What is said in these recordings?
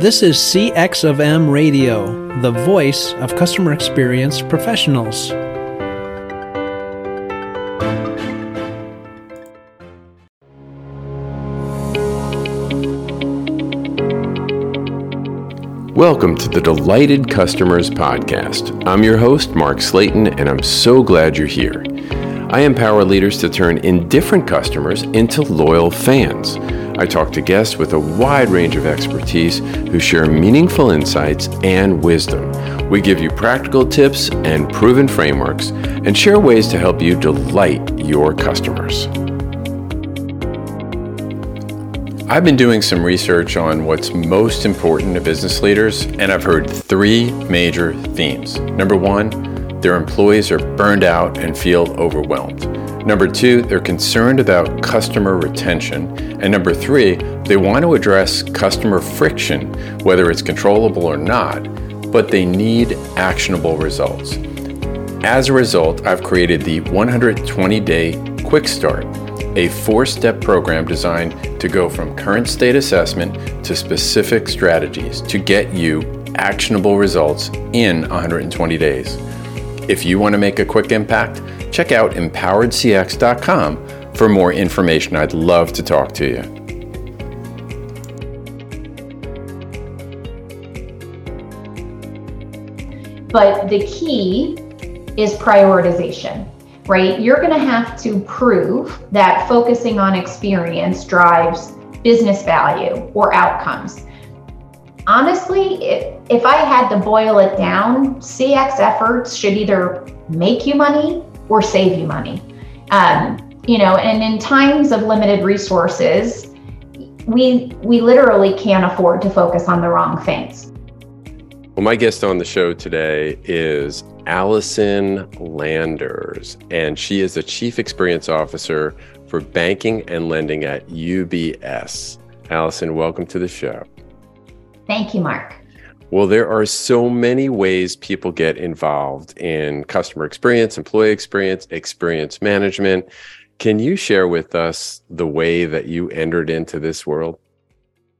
This is CX of M Radio, the voice of customer experience professionals. Welcome to the Delighted Customers Podcast. I'm your host, Mark Slatten, and I'm so glad you're here. I empower leaders to turn indifferent customers into loyal fans. I talk to guests with a wide range of expertise who share meaningful insights and wisdom. We give you practical tips and proven frameworks and share ways to help you delight your customers. I've been doing some research on what's most important to business leaders, and I've heard three major themes. Number one, their employees are burned out and feel overwhelmed. Number two, they're concerned about customer retention. And number three, they want to address customer friction, whether it's controllable or not, but they need actionable results. As a result, I've created the 120 day Quick Start a four step program designed to go from current state assessment to specific strategies to get you actionable results in 120 days. If you want to make a quick impact, check out empoweredcx.com for more information. I'd love to talk to you. But the key is prioritization right? You're going to have to prove that focusing on experience drives business value or outcomes. Honestly, if, if I had to boil it down, CX efforts should either make you money or save you money. Um, you know, and in times of limited resources, we we literally can't afford to focus on the wrong things. Well, my guest on the show today is Allison Landers, and she is the Chief Experience Officer for Banking and Lending at UBS. Allison, welcome to the show. Thank you, Mark. Well, there are so many ways people get involved in customer experience, employee experience, experience management. Can you share with us the way that you entered into this world?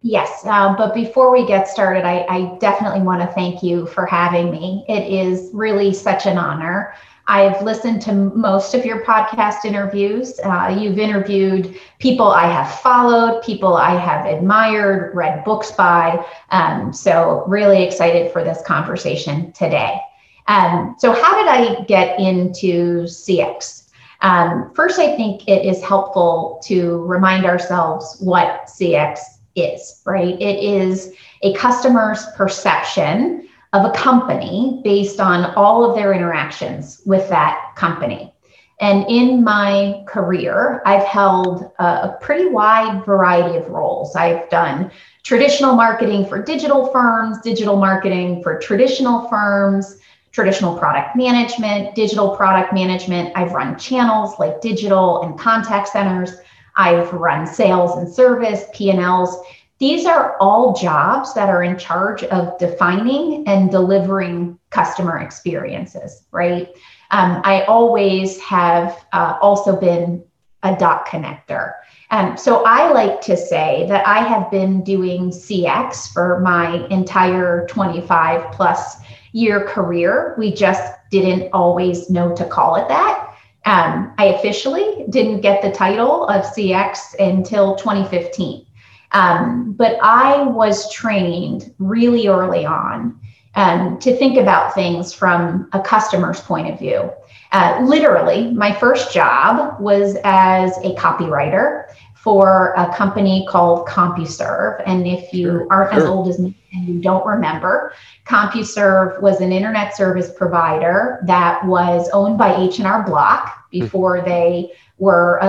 Yes, uh, but before we get started, I, I definitely want to thank you for having me. It is really such an honor. I've listened to most of your podcast interviews. Uh, you've interviewed people I have followed, people I have admired, read books by. Um, so, really excited for this conversation today. Um, so, how did I get into CX? Um, first, I think it is helpful to remind ourselves what CX is, right? It is a customer's perception of a company based on all of their interactions with that company. And in my career, I've held a, pretty wide variety of roles. I've done traditional marketing for digital firms, digital marketing for traditional firms, traditional product management, digital product management. I've run channels like digital and contact centers. I've run sales and service, P&Ls. These are all jobs that are in charge of defining and delivering customer experiences, right? Um, I always have uh, also been a dot connector. Um, so I like to say that I have been doing CX for my entire 25 plus year career. We just didn't always know to call it that. Um, I officially didn't get the title of CX until 2015. Um, but I was trained really early on um, to think about things from a customer's point of view. Uh, literally, my first job was as a copywriter for a company called CompuServe. And if you sure, aren't sure. as old as me and you don't remember, CompuServe was an internet service provider that was owned by H&R Block hmm. before they were uh,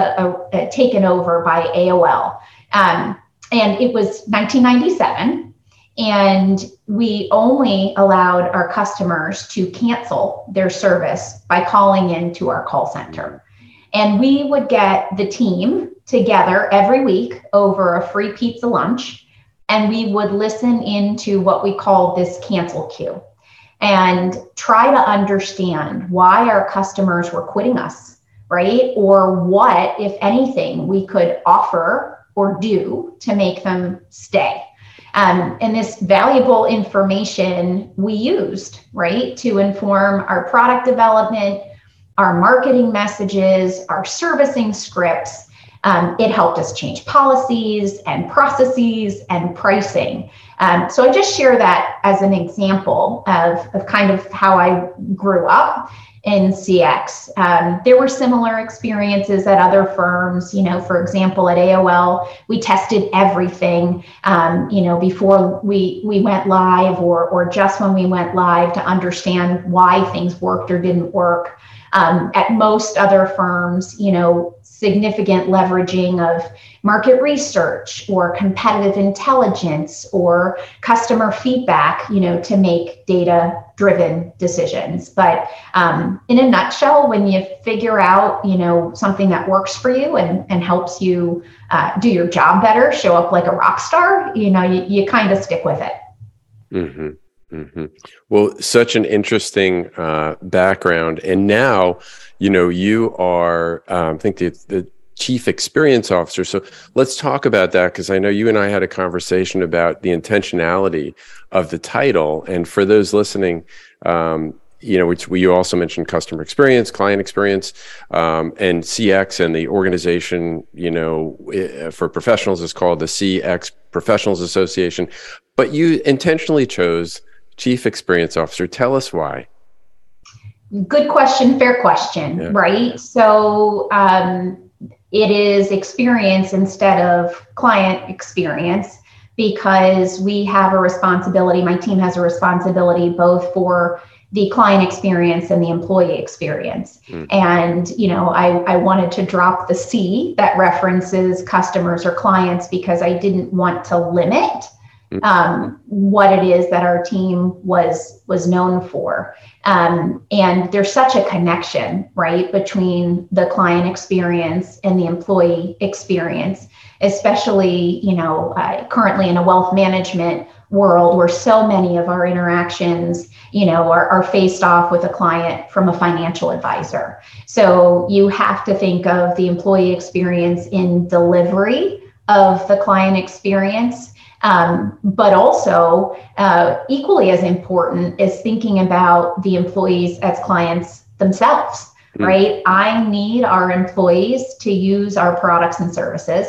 uh, taken over by AOL. Um, and it was 1997 and we only allowed our customers to cancel their service by calling into our call center. And we would get the team together every week over a free pizza lunch and we would listen into what we call this cancel queue and try to understand why our customers were quitting us right? Or what if anything we could offer or do to make them stay. Um, and this valuable information we used, right, to inform our product development, our marketing messages, our servicing scripts. Um, it helped us change policies and processes and pricing. Um, so I just share that as an example of, of kind of how I grew up in CX. Um, there were similar experiences at other firms. You know, for example, at AOL, we tested everything. Um, you know, before we we went live, or or just when we went live, to understand why things worked or didn't work. Um, at most other firms, you know, significant leveraging of market research or competitive intelligence or customer feedback, you know, to make data driven decisions. But um, in a nutshell, when you figure out, you know, something that works for you and, and helps you uh, do your job better, show up like a rock star, you know, you, you kind of stick with it. Mm-hmm. Mm-hmm. Well, such an interesting uh, background, and now, you know, you are. Um, I think the, the chief experience officer. So let's talk about that because I know you and I had a conversation about the intentionality of the title. And for those listening, um, you know, which we you also mentioned customer experience, client experience, um, and CX and the organization, you know, for professionals is called the CX Professionals Association. But you intentionally chose Chief Experience Officer. Tell us why. Good question, fair question, yeah. right? So um, it is experience instead of client experience because we have a responsibility, my team has a responsibility both for the client experience and the employee experience. Mm. And, you know, I, I wanted to drop the C that references customers or clients because I didn't want to limit. Um, what it is that our team was was known for. Um, and there's such a connection, right, between the client experience and the employee experience, especially you know uh, currently in a wealth management world where so many of our interactions you know are, are faced off with a client from a financial advisor so you have to think of the employee experience in delivery of the client experience um, but also, uh, equally as important is thinking about the employees as clients themselves, mm. right? I need our employees to use our products and services.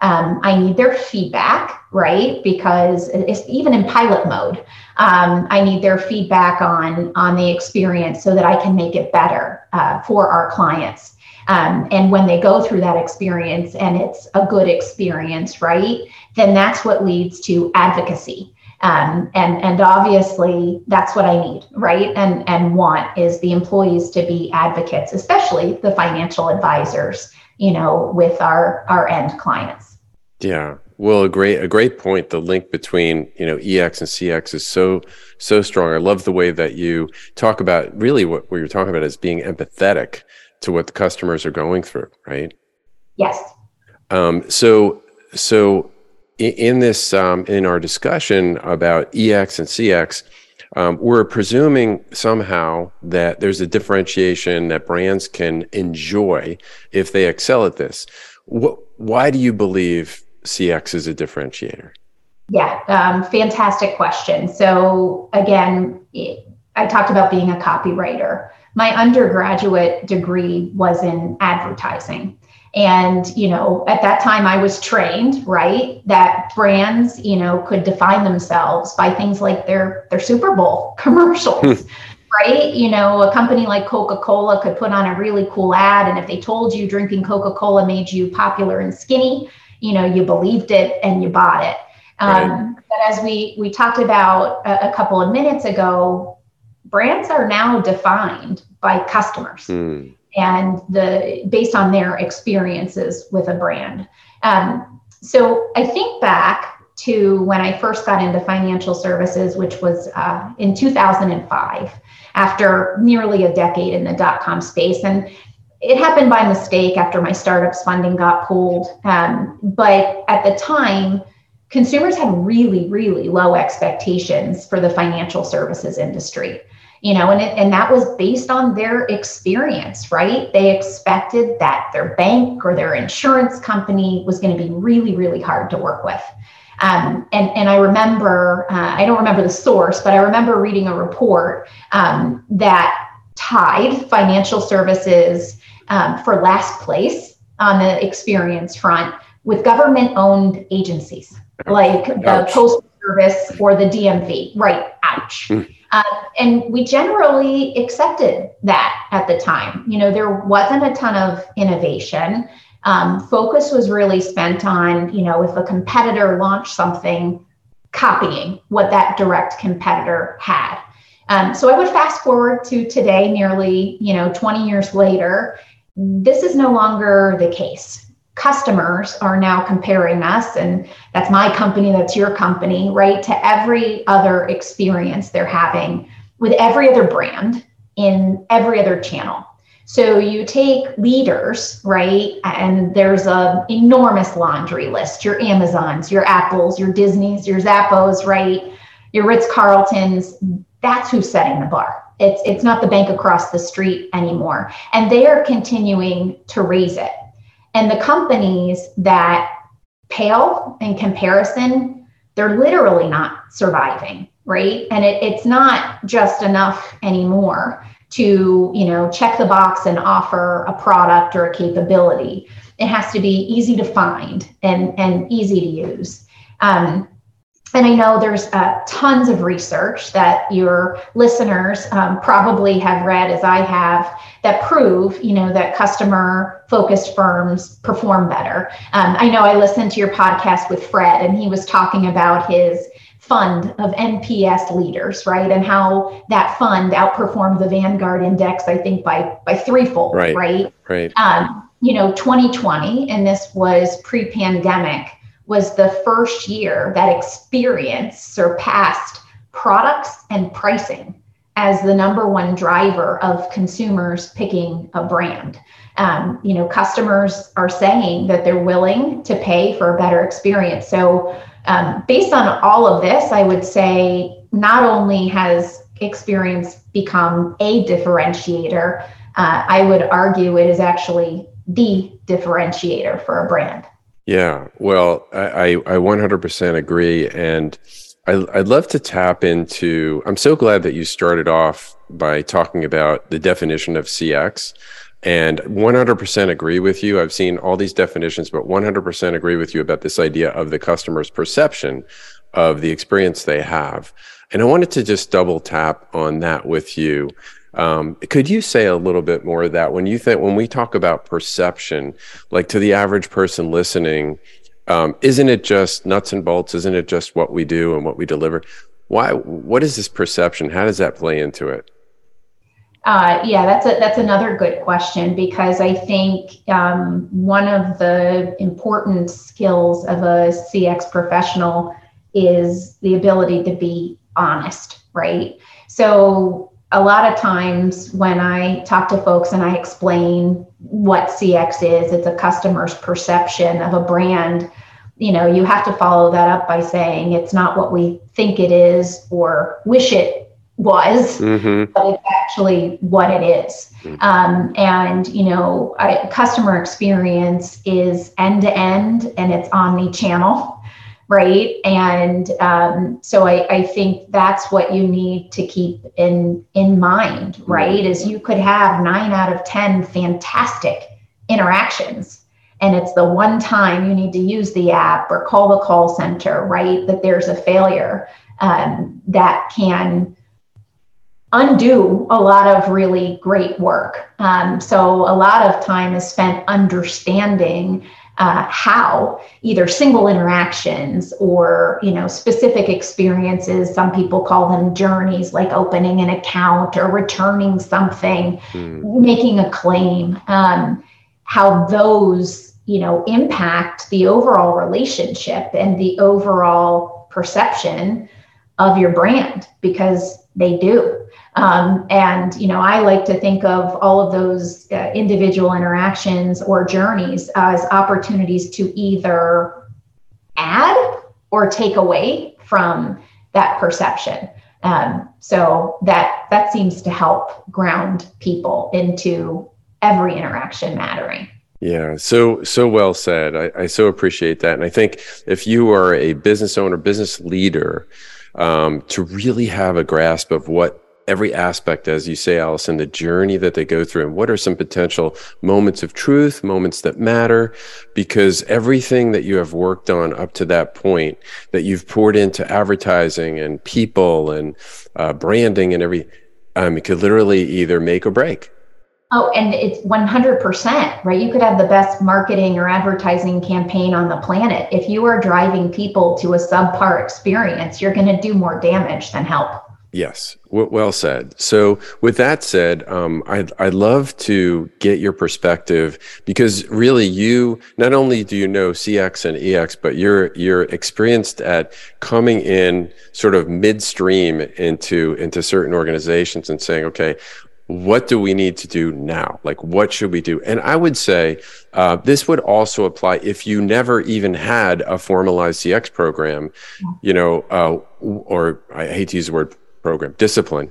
Um, I need their feedback, right? Because it's even in pilot mode. Um, I need their feedback on on the experience so that I can make it better uh, for our clients. Um, and when they go through that experience and it's a good experience, right, then that's what leads to advocacy. Um, and and obviously that's what I need, right? And and want is the employees to be advocates, especially the financial advisors, you know, with our our end clients. Yeah. Well, a great a great point. The link between you know EX and CX is so so strong. I love the way that you talk about really what, what you're talking about is being empathetic to what the customers are going through, right? Yes. Um, so, so in, this, um, in our discussion about EX and CX, um, we're presuming somehow that there's a differentiation that brands can enjoy if they excel at this. What, why do you believe CX is a differentiator? Yeah, um, fantastic question. So again, I talked about being a copywriter my undergraduate degree was in advertising and you know at that time i was trained right that brands you know could define themselves by things like their their super bowl commercials hmm. right you know a company like coca-cola could put on a really cool ad and if they told you drinking coca-cola made you popular and skinny you know you believed it and you bought it um, right. but as we we talked about a, a couple of minutes ago brands are now defined by customers mm. and the based on their experiences with a brand. Um, so I think back to when I first got into financial services, which was uh, in 2005, after nearly a decade in the dot com space. And it happened by mistake after my startup's funding got pulled. Um, but at the time, consumers had really, really low expectations for the financial services industry you know and, it, and that was based on their experience right they expected that their bank or their insurance company was going to be really really hard to work with Um, and, and I remember, uh, I don't remember the source, but I remember reading a report um, that tied financial services um, for last place on the experience front with government owned agencies like the Postal Service or the DMV. Right. Ouch. Mm. Uh, and we generally accepted that at the time. You know, there wasn't a ton of innovation. Um, focus was really spent on, you know, if a competitor launched something, copying what that direct competitor had. Um, so I would fast forward to today, nearly, you know, 20 years later. This is no longer the case. Customers are now comparing us, and that's my company, that's your company, right, to every other experience they're having with every other brand in every other channel. So you take leaders, right? And there's an enormous laundry list your Amazons, your Apples, your Disneys, your Zappos, right? Your Ritz Carltons. That's who's setting the bar. It's, it's not the bank across the street anymore. And they are continuing to raise it. And the companies that pale in comparison, they're literally not surviving, right? And it, it's not just enough anymore to you know check the box and offer a product or a capability it has to be easy to find and and easy to use um, and I know there's uh, tons of research that your listeners um, probably have read, as I have, that prove, you know, that customer-focused firms perform better. Um, I know I listened to your podcast with Fred, and he was talking about his fund of NPS leaders, right? And how that fund outperformed the Vanguard index, I think by by threefold, right? Right. right. Um, you know, 2020, and this was pre-pandemic, was the first year that experience surpassed products and pricing as the number one driver of consumers picking a brand. Um, you know, customers are saying that they're willing to pay for a better experience. So um, based on all of this, I would say not only has experience become a differentiator, uh, I would argue it is actually the differentiator for a brand. Yeah, well, I, I 100% agree. And I, I'd love to tap into, I'm so glad that you started off by talking about the definition of CX and 100% agree with you. I've seen all these definitions, but 100% agree with you about this idea of the customer's perception of the experience they have. And I wanted to just double tap on that with you. Um, could you say a little bit more of that when you think when we talk about perception, like to the average person listening, um, isn't it just nuts and bolts? Isn't it just what we do and what we deliver? Why? What is this perception? How does that play into it? Uh, yeah, that's a, that's another good question because I think um, one of the important skills of a CX professional is the ability to be honest, right? So a lot of times when I talk to folks and I explain what CX is, it's a customer's perception of a brand. You know, you have to follow that up by saying it's not what we think it is or wish it was, mm-hmm. but it's actually what it is. Mm-hmm. Um, and you know, I, customer experience is end to end and it's omni-channel, right? And um, so I, I think that's what you need to keep in in mind, mm-hmm. right? Is you could have nine out of ten fantastic interactions. And it's the one time you need to use the app or call the call center, right? That there's a failure um, that can undo a lot of really great work. Um, so a lot of time is spent understanding uh, how either single interactions or you know specific experiences some people call them journeys like opening an account or returning something mm. making a claim um, how those you know impact the overall relationship and the overall perception of your brand because they do um, and you know, I like to think of all of those uh, individual interactions or journeys as opportunities to either add or take away from that perception. Um, so that that seems to help ground people into every interaction mattering. Yeah, so so well said. I, I so appreciate that, and I think if you are a business owner, business leader, um, to really have a grasp of what every aspect, as you say, Allison, the journey that they go through, and what are some potential moments of truth, moments that matter, because everything that you have worked on up to that point, that you've poured into advertising and people and uh, branding and every, um, it could literally either make or break. Oh, and it's 100%, right? You could have the best marketing or advertising campaign on the planet. If you are driving people to a subpar experience, you're going to do more damage than help. Yes, well said. So, with that said, um, I'd, I'd love to get your perspective because really, you not only do you know CX and EX, but you're you're experienced at coming in sort of midstream into into certain organizations and saying, okay, what do we need to do now? Like, what should we do? And I would say uh, this would also apply if you never even had a formalized CX program, you know, uh, or I hate to use the word program, discipline,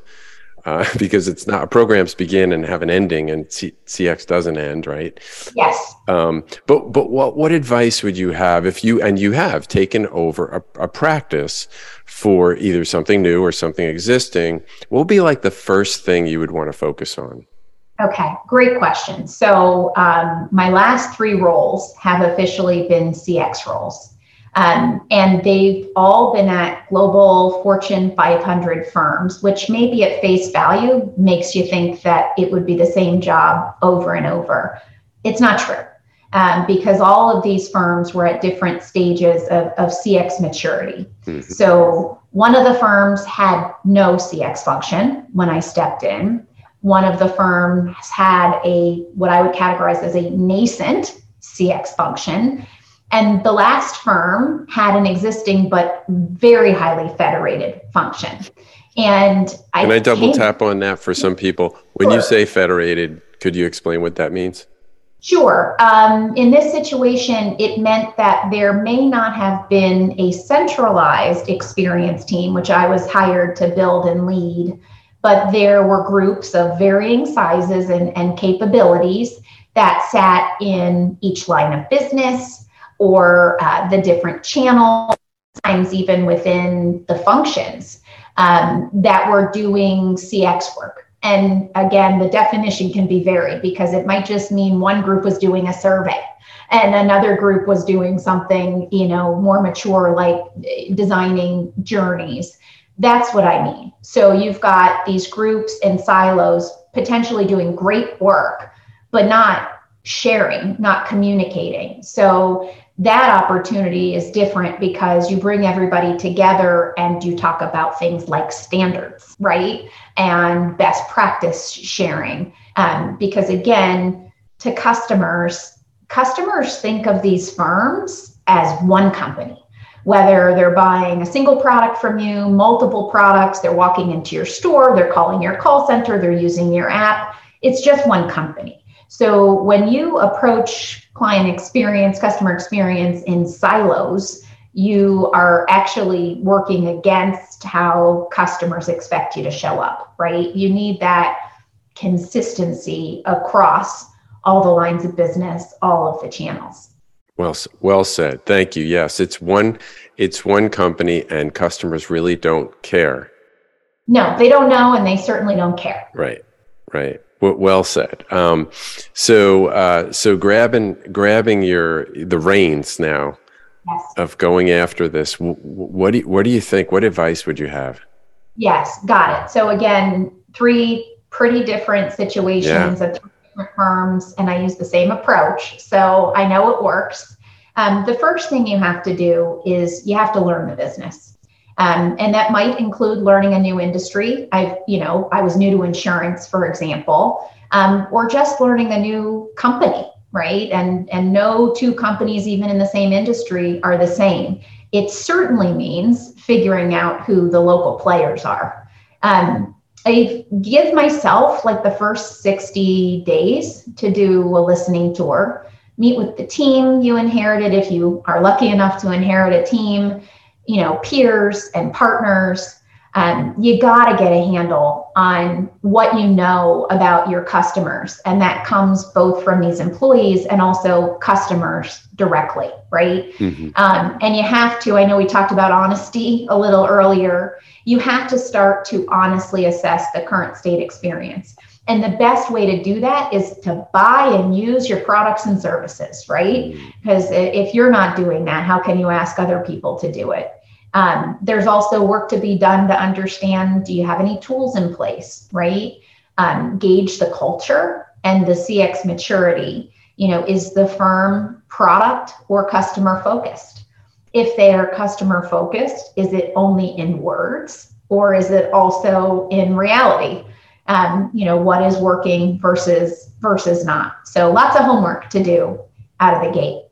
uh, because it's not programs begin and have an ending, and C- CX doesn't end, right? Yes. Um, but but what what advice would you have if you and you have taken over a, a practice for either something new or something existing? What would be like the first thing you would want to focus on? Okay, great question. So, um, my last three roles have officially been CX roles. Um, and they've all been at global Fortune 500 firms, which maybe at face value makes you think that it would be the same job over and over. It's not true um, because all of these firms were at different stages of, of CX maturity. Mm-hmm. So one of the firms had no CX function when I stepped in. One of the firms had a what I would categorize as a nascent CX function and the last firm had an existing but very highly federated function. And I can I double tap on that for some people? When sure. you say federated, could you explain what that means? Sure. Um, in this situation, it meant that there may not have been a centralized experience team, which I was hired to build and lead, but there were groups of varying sizes and, and capabilities that sat in each line of business, or uh, the different channels, times even within the functions um, that were doing CX work. And again, the definition can be varied because it might just mean one group was doing a survey and another group was doing something, you know, more mature, like designing journeys. That's what I mean. So you've got these groups and silos potentially doing great work, but not sharing, not communicating. So that opportunity is different because you bring everybody together and you talk about things like standards, right? And best practice sharing. Um, because again, to customers, customers think of these firms as one company. Whether they're buying a single product from you, multiple products, they're walking into your store, they're calling your call center, they're using your app, it's just one company. So when you approach client experience, customer experience in silos, you are actually working against how customers expect you to show up, right? You need that consistency across all the lines of business, all of the channels. Well, well said. Thank you. Yes, it's one, it's one company, and customers really don't care. No, they don't know, and they certainly don't care. Right, right. Well said. Um, so, uh, so grabbing grabbing your the reins now yes. of going after this. What do you, what do you think? What advice would you have? Yes, got it. So again, three pretty different situations yeah. of different firms, and I use the same approach. So I know it works. Um, the first thing you have to do is you have to learn the business. Um, and that might include learning a new industry. I've, you know, I was new to insurance, for example, um, or just learning a new company, right? And and no two companies, even in the same industry, are the same. It certainly means figuring out who the local players are. Um, I give myself like the first 60 days to do a listening tour, meet with the team you inherited if you are lucky enough to inherit a team you know peers and partners um, you got to get a handle on what you know about your customers. And that comes both from these employees and also customers directly, right? Mm-hmm. Um, and you have to, I know we talked about honesty a little earlier, you have to start to honestly assess the current state experience. And the best way to do that is to buy and use your products and services, right? Mm-hmm. Because if you're not doing that, how can you ask other people to do it? Um, there's also work to be done to understand do you have any tools in place, right? Um, gauge the culture and the CX maturity. You know, is the firm product or customer focused? If they are customer focused, is it only in words or is it also in reality? Um, you know, what is working versus versus not. So lots of homework to do out of the gate.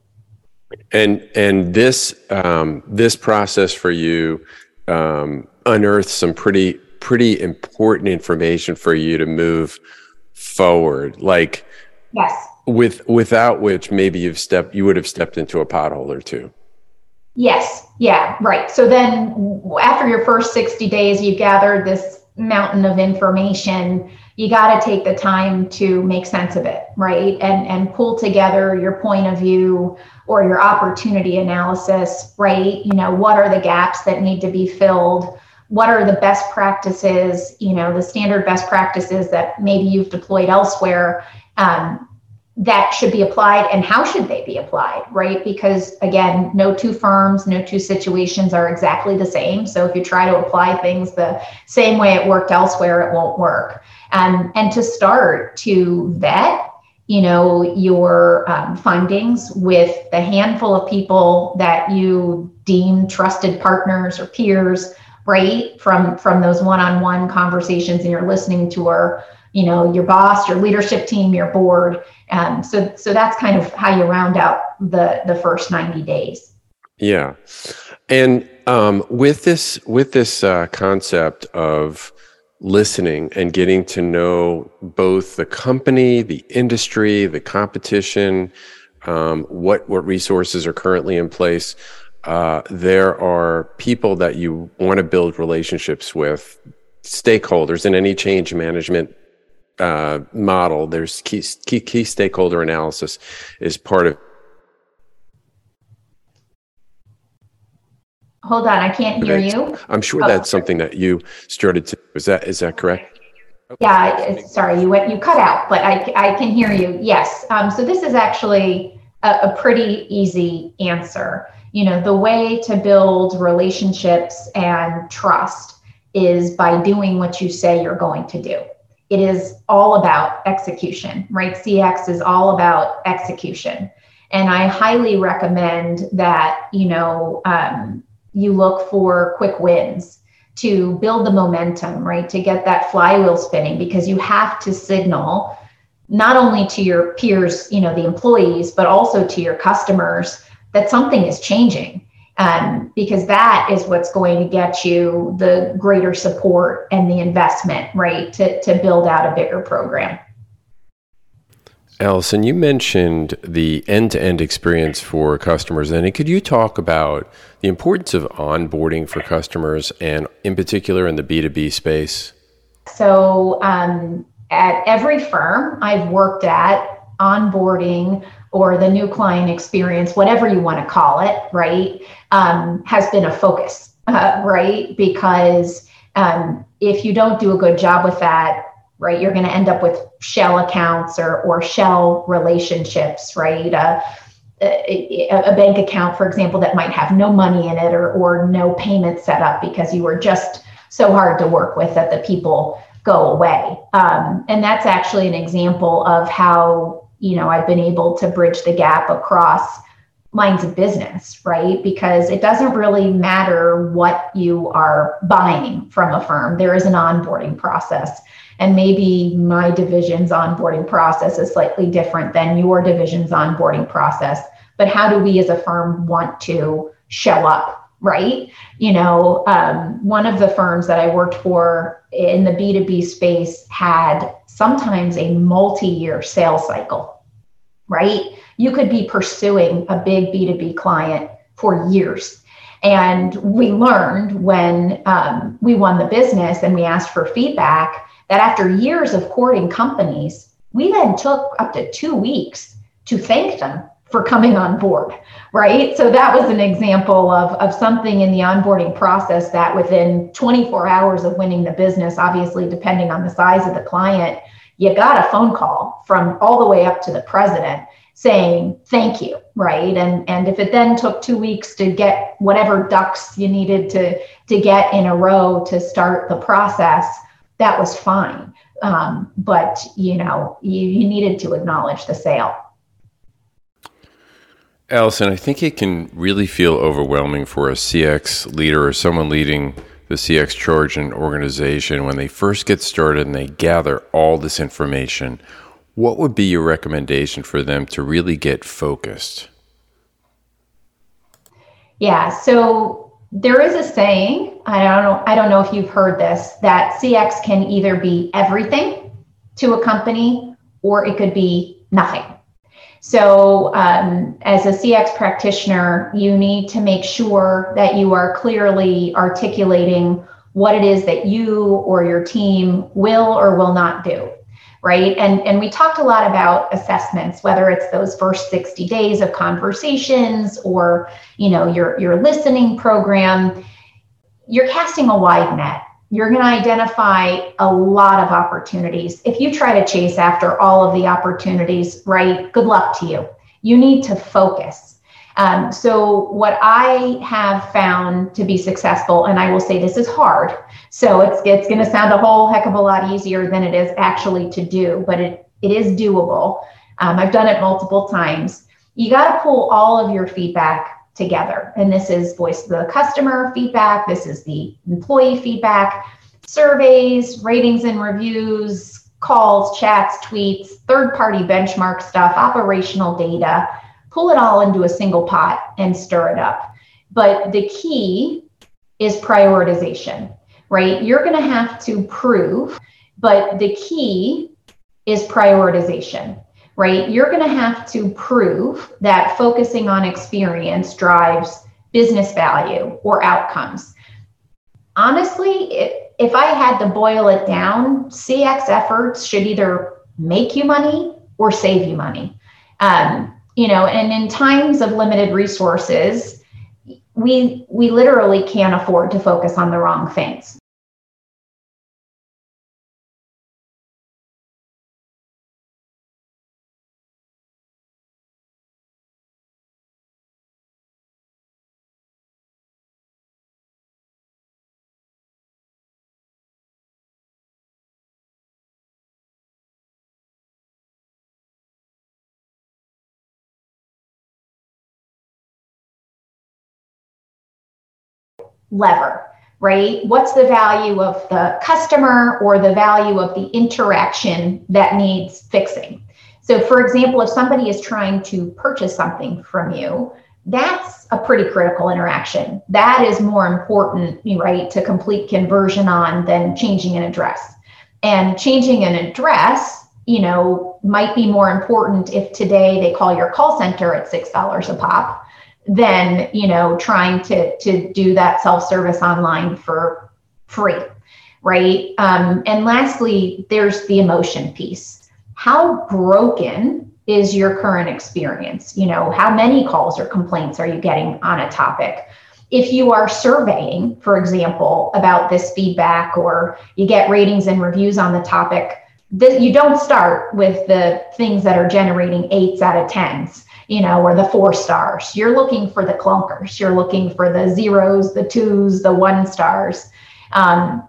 And and this um, this process for you um, unearthed some pretty pretty important information for you to move forward. Like yes, with without which maybe you've stepped you would have stepped into a pothole or two. Yes. Yeah. Right. So then after your first 60 days, you've gathered this mountain of information you got to take the time to make sense of it right? And and pull together your point of view or your opportunity analysis right? You know what are the gaps that need to be filled? What are the best practices you know the standard best practices that maybe you've deployed elsewhere um, that should be applied and how should they be applied right? Because again no two firms no two situations are exactly the same. So if you try to apply things the same way it worked elsewhere it won't work um, and to start to vet you know your um, findings with the handful of people that you deem trusted partners or peers right from from those one-on-one conversations and you're listening to or you know your boss your leadership team your board. Um, so so that's kind of how you round out the the first 90 days. Yeah. And um, with this with this uh, concept of listening and getting to know both the company the industry the competition um, what what resources are currently in place uh, there are people that you want to build relationships with stakeholders in any change management uh, model, there's key, key, key stakeholder analysis is part of. Hold on, I can't hear you. I'm sure oh. that's something that you started to. Is that is that correct? Yeah, sorry, you went you cut out, but I I can hear you. Yes. Um, so this is actually a, a pretty easy answer. You know, the way to build relationships and trust is by doing what you say you're going to do it is all about execution, right? CX is all about execution. And I highly recommend that, you know, um, you look for quick wins to build the momentum, right? To get that flywheel spinning because you have to signal not only to your peers, you know, the employees, but also to your customers that something is changing um, because that is what's going to get you the greater support and the investment, right, to, to build out a bigger program. Allison, you mentioned the end to end experience for customers. And could you talk about the importance of onboarding for customers and, in particular, in the B2B space? So, um, at every firm I've worked at, onboarding or the new client experience, whatever you want to call it, right, um, has been a focus, uh, right? Because um, if you don't do a good job with that, right, you're going to end up with shell accounts or, or shell relationships, right? Uh, a, a, bank account, for example, that might have no money in it or, or no payment set up because you were just so hard to work with that the people go away. Um, and that's actually an example of how you know i've been able to bridge the gap across lines of business right? Because it doesn't really matter what you are buying from a firm. There is an onboarding process. And maybe my division's onboarding process is slightly different than your division's onboarding process. But how do we as a firm want to show up right? You know um, one of the firms that i worked for in the b2b space had sometimes a multi-year sales cycle right? You could be pursuing a big B2B client for years. And we learned when um, we won the business and we asked for feedback that after years of courting companies, we then took up to two weeks to thank them for coming on board, right? So that was an example of, of something in the onboarding process that within 24 hours of winning the business, obviously, depending on the size of the client, you got a phone call from all the way up to the president saying thank you right? And and if it then took two weeks to get whatever ducks you needed to to get in a row to start the process that was fine. Um, but you know you, you needed to acknowledge the sale. Allison, I think it can really feel overwhelming for a CX leader or someone leading the CX charge in an organization when they first get started and they gather all this information. What would be your recommendation for them to really get focused? Yeah, so there is a saying, I don't know, I don't know if you've heard this, that CX can either be everything to a company or it could be nothing. So, um, as a CX practitioner, you need to make sure that you are clearly articulating what it is that you or your team will or will not do right? And and we talked a lot about assessments whether it's those first 60 days of conversations or you know your your listening program. You're casting a wide net you're going to identify a lot of opportunities if you try to chase after all of the opportunities right good luck to you you need to focus um, so, what I have found to be successful, and I will say this is hard, so it's it's going to sound a whole heck of a lot easier than it is actually to do, but it it is doable. Um, I've done it multiple times. You got to pull all of your feedback together, and this is voice of the customer feedback. This is the employee feedback, surveys, ratings and reviews, calls, chats, tweets, third party benchmark stuff, operational data pull it all into a single pot and stir it up. But the key is prioritization, right? You're going to have to prove, but the key is prioritization, right? You're going to have to prove that focusing on experience drives business value or outcomes. Honestly, if I had to boil it down, CX efforts should either make you money or save you money. Um, you know and in times of limited resources we we literally can't afford to focus on the wrong things lever, right? What's the value of the customer or the value of the interaction that needs fixing? So, for example, if somebody is trying to purchase something from you, that's a pretty critical interaction. That is more important, right, to complete conversion on than changing an address. And changing an address, you know, might be more important if today they call your call center at $6 a pop than you know trying to to do that self-service online for free right? Um, and lastly there's the emotion piece. How broken is your current experience? You know how many calls or complaints are you getting on a topic? If you are surveying for example about this feedback or you get ratings and reviews on the topic that you don't start with the things that are generating eights out of tens you know, or the four stars. You're looking for the clunkers. You're looking for the zeros, the twos, the one stars. Um,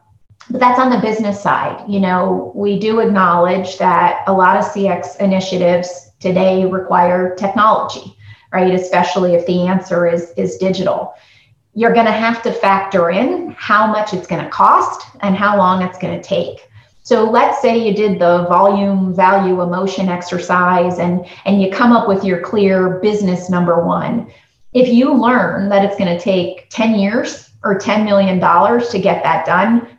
but that's on the business side. You know, we do acknowledge that a lot of CX initiatives today require technology, right? Especially if the answer is is digital. You're going to have to factor in how much it's going to cost and how long it's going to take. So let's say you did the volume, value, emotion exercise and, and you come up with your clear business number one. If you learn that it's going to take 10 years or $10 million to get that done,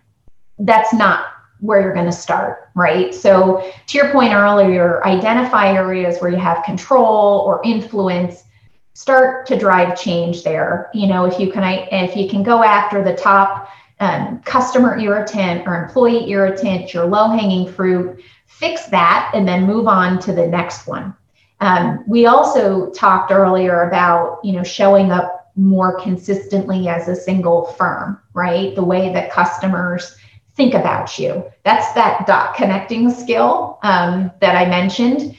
that's not where you're going to start, right? So, to your point earlier, identify areas where you have control or influence, start to drive change there. You know, if you can, if you can go after the top um, customer irritant or employee irritant, your low hanging fruit, fix that, and then move on to the next one. Um, we also talked earlier about you know showing up more consistently as a single firm, right? The way that customers think about you. That's that dot connecting skill um, that I mentioned.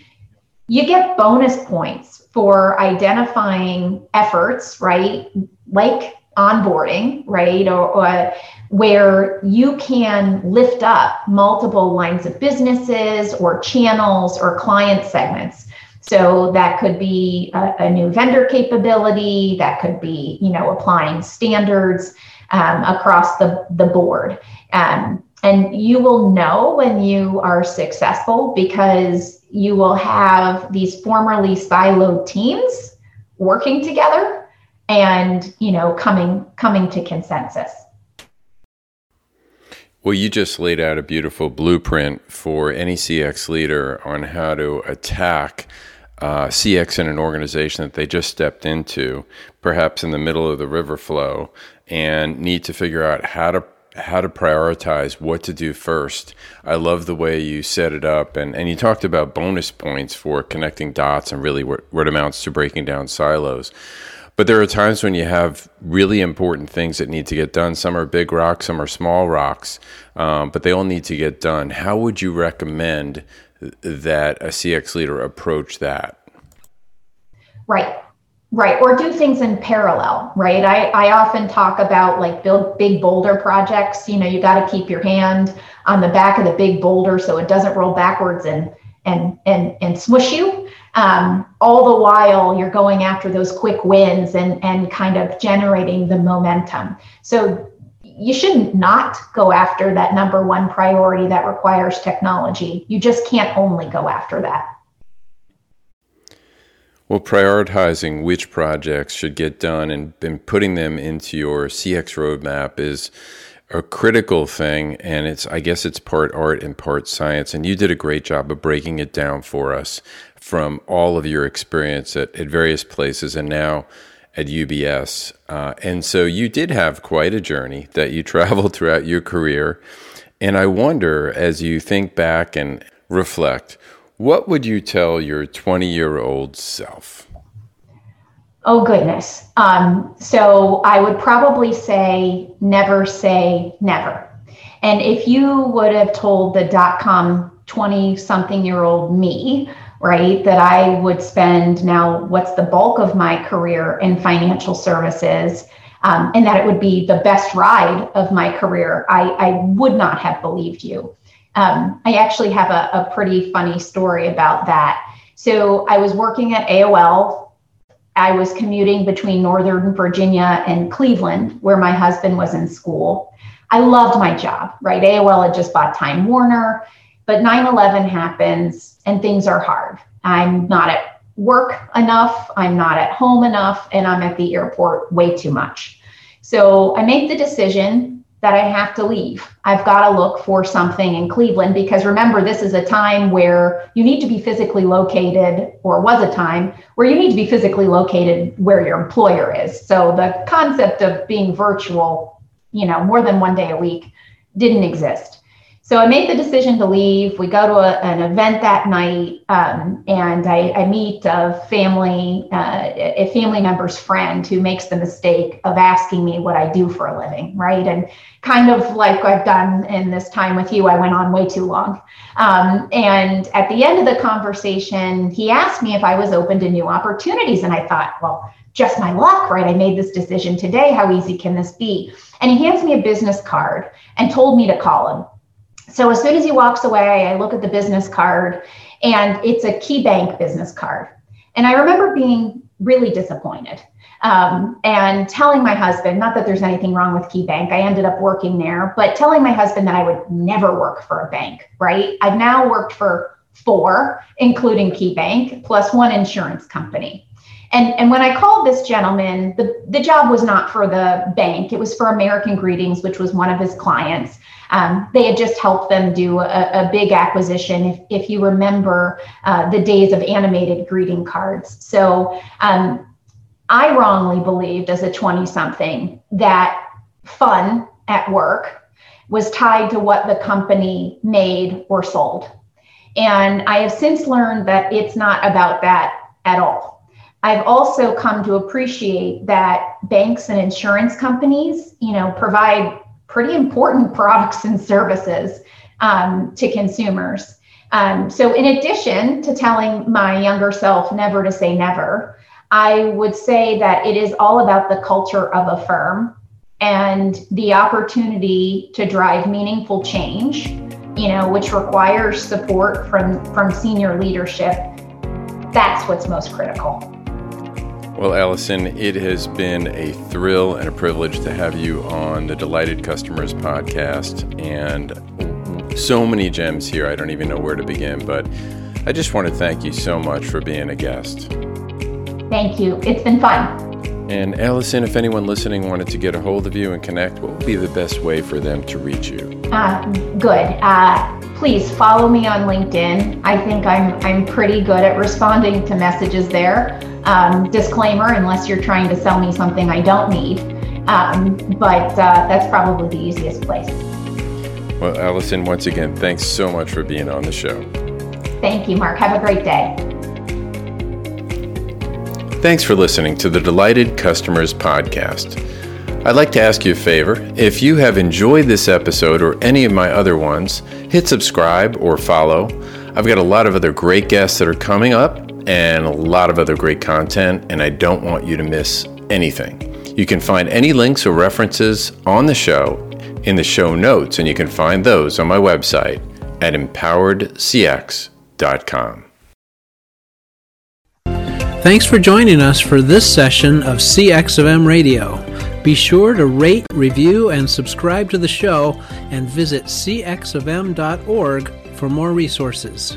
You get bonus points for identifying efforts, right? Like onboarding, right? Or, or, where you can lift up multiple lines of businesses or channels or client segments. So that could be a, a new vendor capability, that could be, you know, applying standards um, across the, the board. Um, and you will know when you are successful because you will have these formerly siloed teams working together and you know coming coming to consensus well you just laid out a beautiful blueprint for any cx leader on how to attack uh, CX in an organization that they just stepped into, perhaps in the middle of the river flow, and need to figure out how to how to prioritize what to do first. I love the way you set it up, and, and you talked about bonus points for connecting dots and really what, what amounts to breaking down silos. But there are times when you have really important things that need to get done. Some are big rocks, some are small rocks, um, but they all need to get done. How would you recommend that a CX leader approach that? Right. Right. Or do things in parallel, right? I, I often talk about like build big boulder projects. You know, you got to keep your hand on the back of the big boulder so it doesn't roll backwards and and and and smush you. Um, all the while you're going after those quick wins and and kind of generating the momentum. So you shouldn't not go after that number one priority that requires technology. You just can't only go after that. Well, prioritizing which projects should get done and, and putting them into your CX roadmap is a critical thing. And it's, I guess it's part art and part science. And you did a great job of breaking it down for us from all of your experience at, at various places and now at UBS. Uh, and so you did have quite a journey that you traveled throughout your career. And I wonder, as you think back and reflect, what would you tell your 20 year old self? Oh, goodness. Um, so I would probably say never say never. And if you would have told the dot com 20 something year old me, right? That I would spend now what's the bulk of my career in financial services, um, and that it would be the best ride of my career, I, I would not have believed you. Um, I actually have a, a pretty funny story about that. So I was working at AOL. I was commuting between Northern Virginia and Cleveland, where my husband was in school. I loved my job, right? AOL had just bought Time Warner, but 9 11 happens and things are hard. I'm not at work enough, I'm not at home enough, and I'm at the airport way too much. So I make the decision that I have to leave. I've got to look for something in Cleveland because remember, this is a time where you need to be physically located, or was a time where you need to be physically located where your employer is. So the concept of being virtual, you know, more than one day a week didn't exist. So I make the decision to leave. We go to a, an event that night, um, and I, I, meet a family, uh, a family member's friend who makes the mistake of asking me what I do for a living, right? And kind of like I've done in this time with you, I went on way too long. Um, and at the end of the conversation, he asked me if I was open to new opportunities, and I thought, well, just my luck, right? I made this decision today. How easy can this be? And he hands me a business card and told me to call him. So as soon as he walks away, I look at the business card and it's a KeyBank business card. And I remember being really disappointed um, and telling my husband, not that there's anything wrong with KeyBank, I ended up working there, but telling my husband that I would never work for a bank, right? I've now worked for four, including KeyBank, plus one insurance company. And, and when I called this gentleman, the, the job was not for the bank, it was for American Greetings, which was one of his clients. Um, they had just helped them do a, a big acquisition, if, if you remember uh, the days of animated greeting cards. So um, I wrongly believed as a 20 something that fun at work was tied to what the company made or sold. And I have since learned that it's not about that at all. I've also come to appreciate that banks and insurance companies, you know, provide pretty important products and services um, to consumers. Um, so, in addition to telling my younger self never to say never, I would say that it is all about the culture of a firm and the opportunity to drive meaningful change, you know, which requires support from from senior leadership. That's what's most critical. Well, Allison, it has been a thrill and a privilege to have you on the Delighted Customers podcast and so many gems here. I don't even know where to begin, but I just want to thank you so much for being a guest. Thank you. It's been fun. And Allison, if anyone listening wanted to get a hold of you and connect, what would be the best way for them to reach you? Uh, good. Uh, please follow me on LinkedIn. I think I'm I'm pretty good at responding to messages there. Um, disclaimer: unless you're trying to sell me something I don't need. Um, but uh, that's probably the easiest place. Well, Allison, once again, thanks so much for being on the show. Thank you, Mark. Have a great day. Thanks for listening to the Delighted Customers Podcast. I'd like to ask you a favor. If you have enjoyed this episode or any of my other ones, hit subscribe or follow. I've got a lot of other great guests that are coming up and a lot of other great content, and I don't want you to miss anything. You can find any links or references on the show in the show notes, and you can find those on my website at empoweredcx.com. Thanks for joining us for this session of CX of M Radio. Be sure to rate, review, and subscribe to the show and visit cxofm.org for more resources.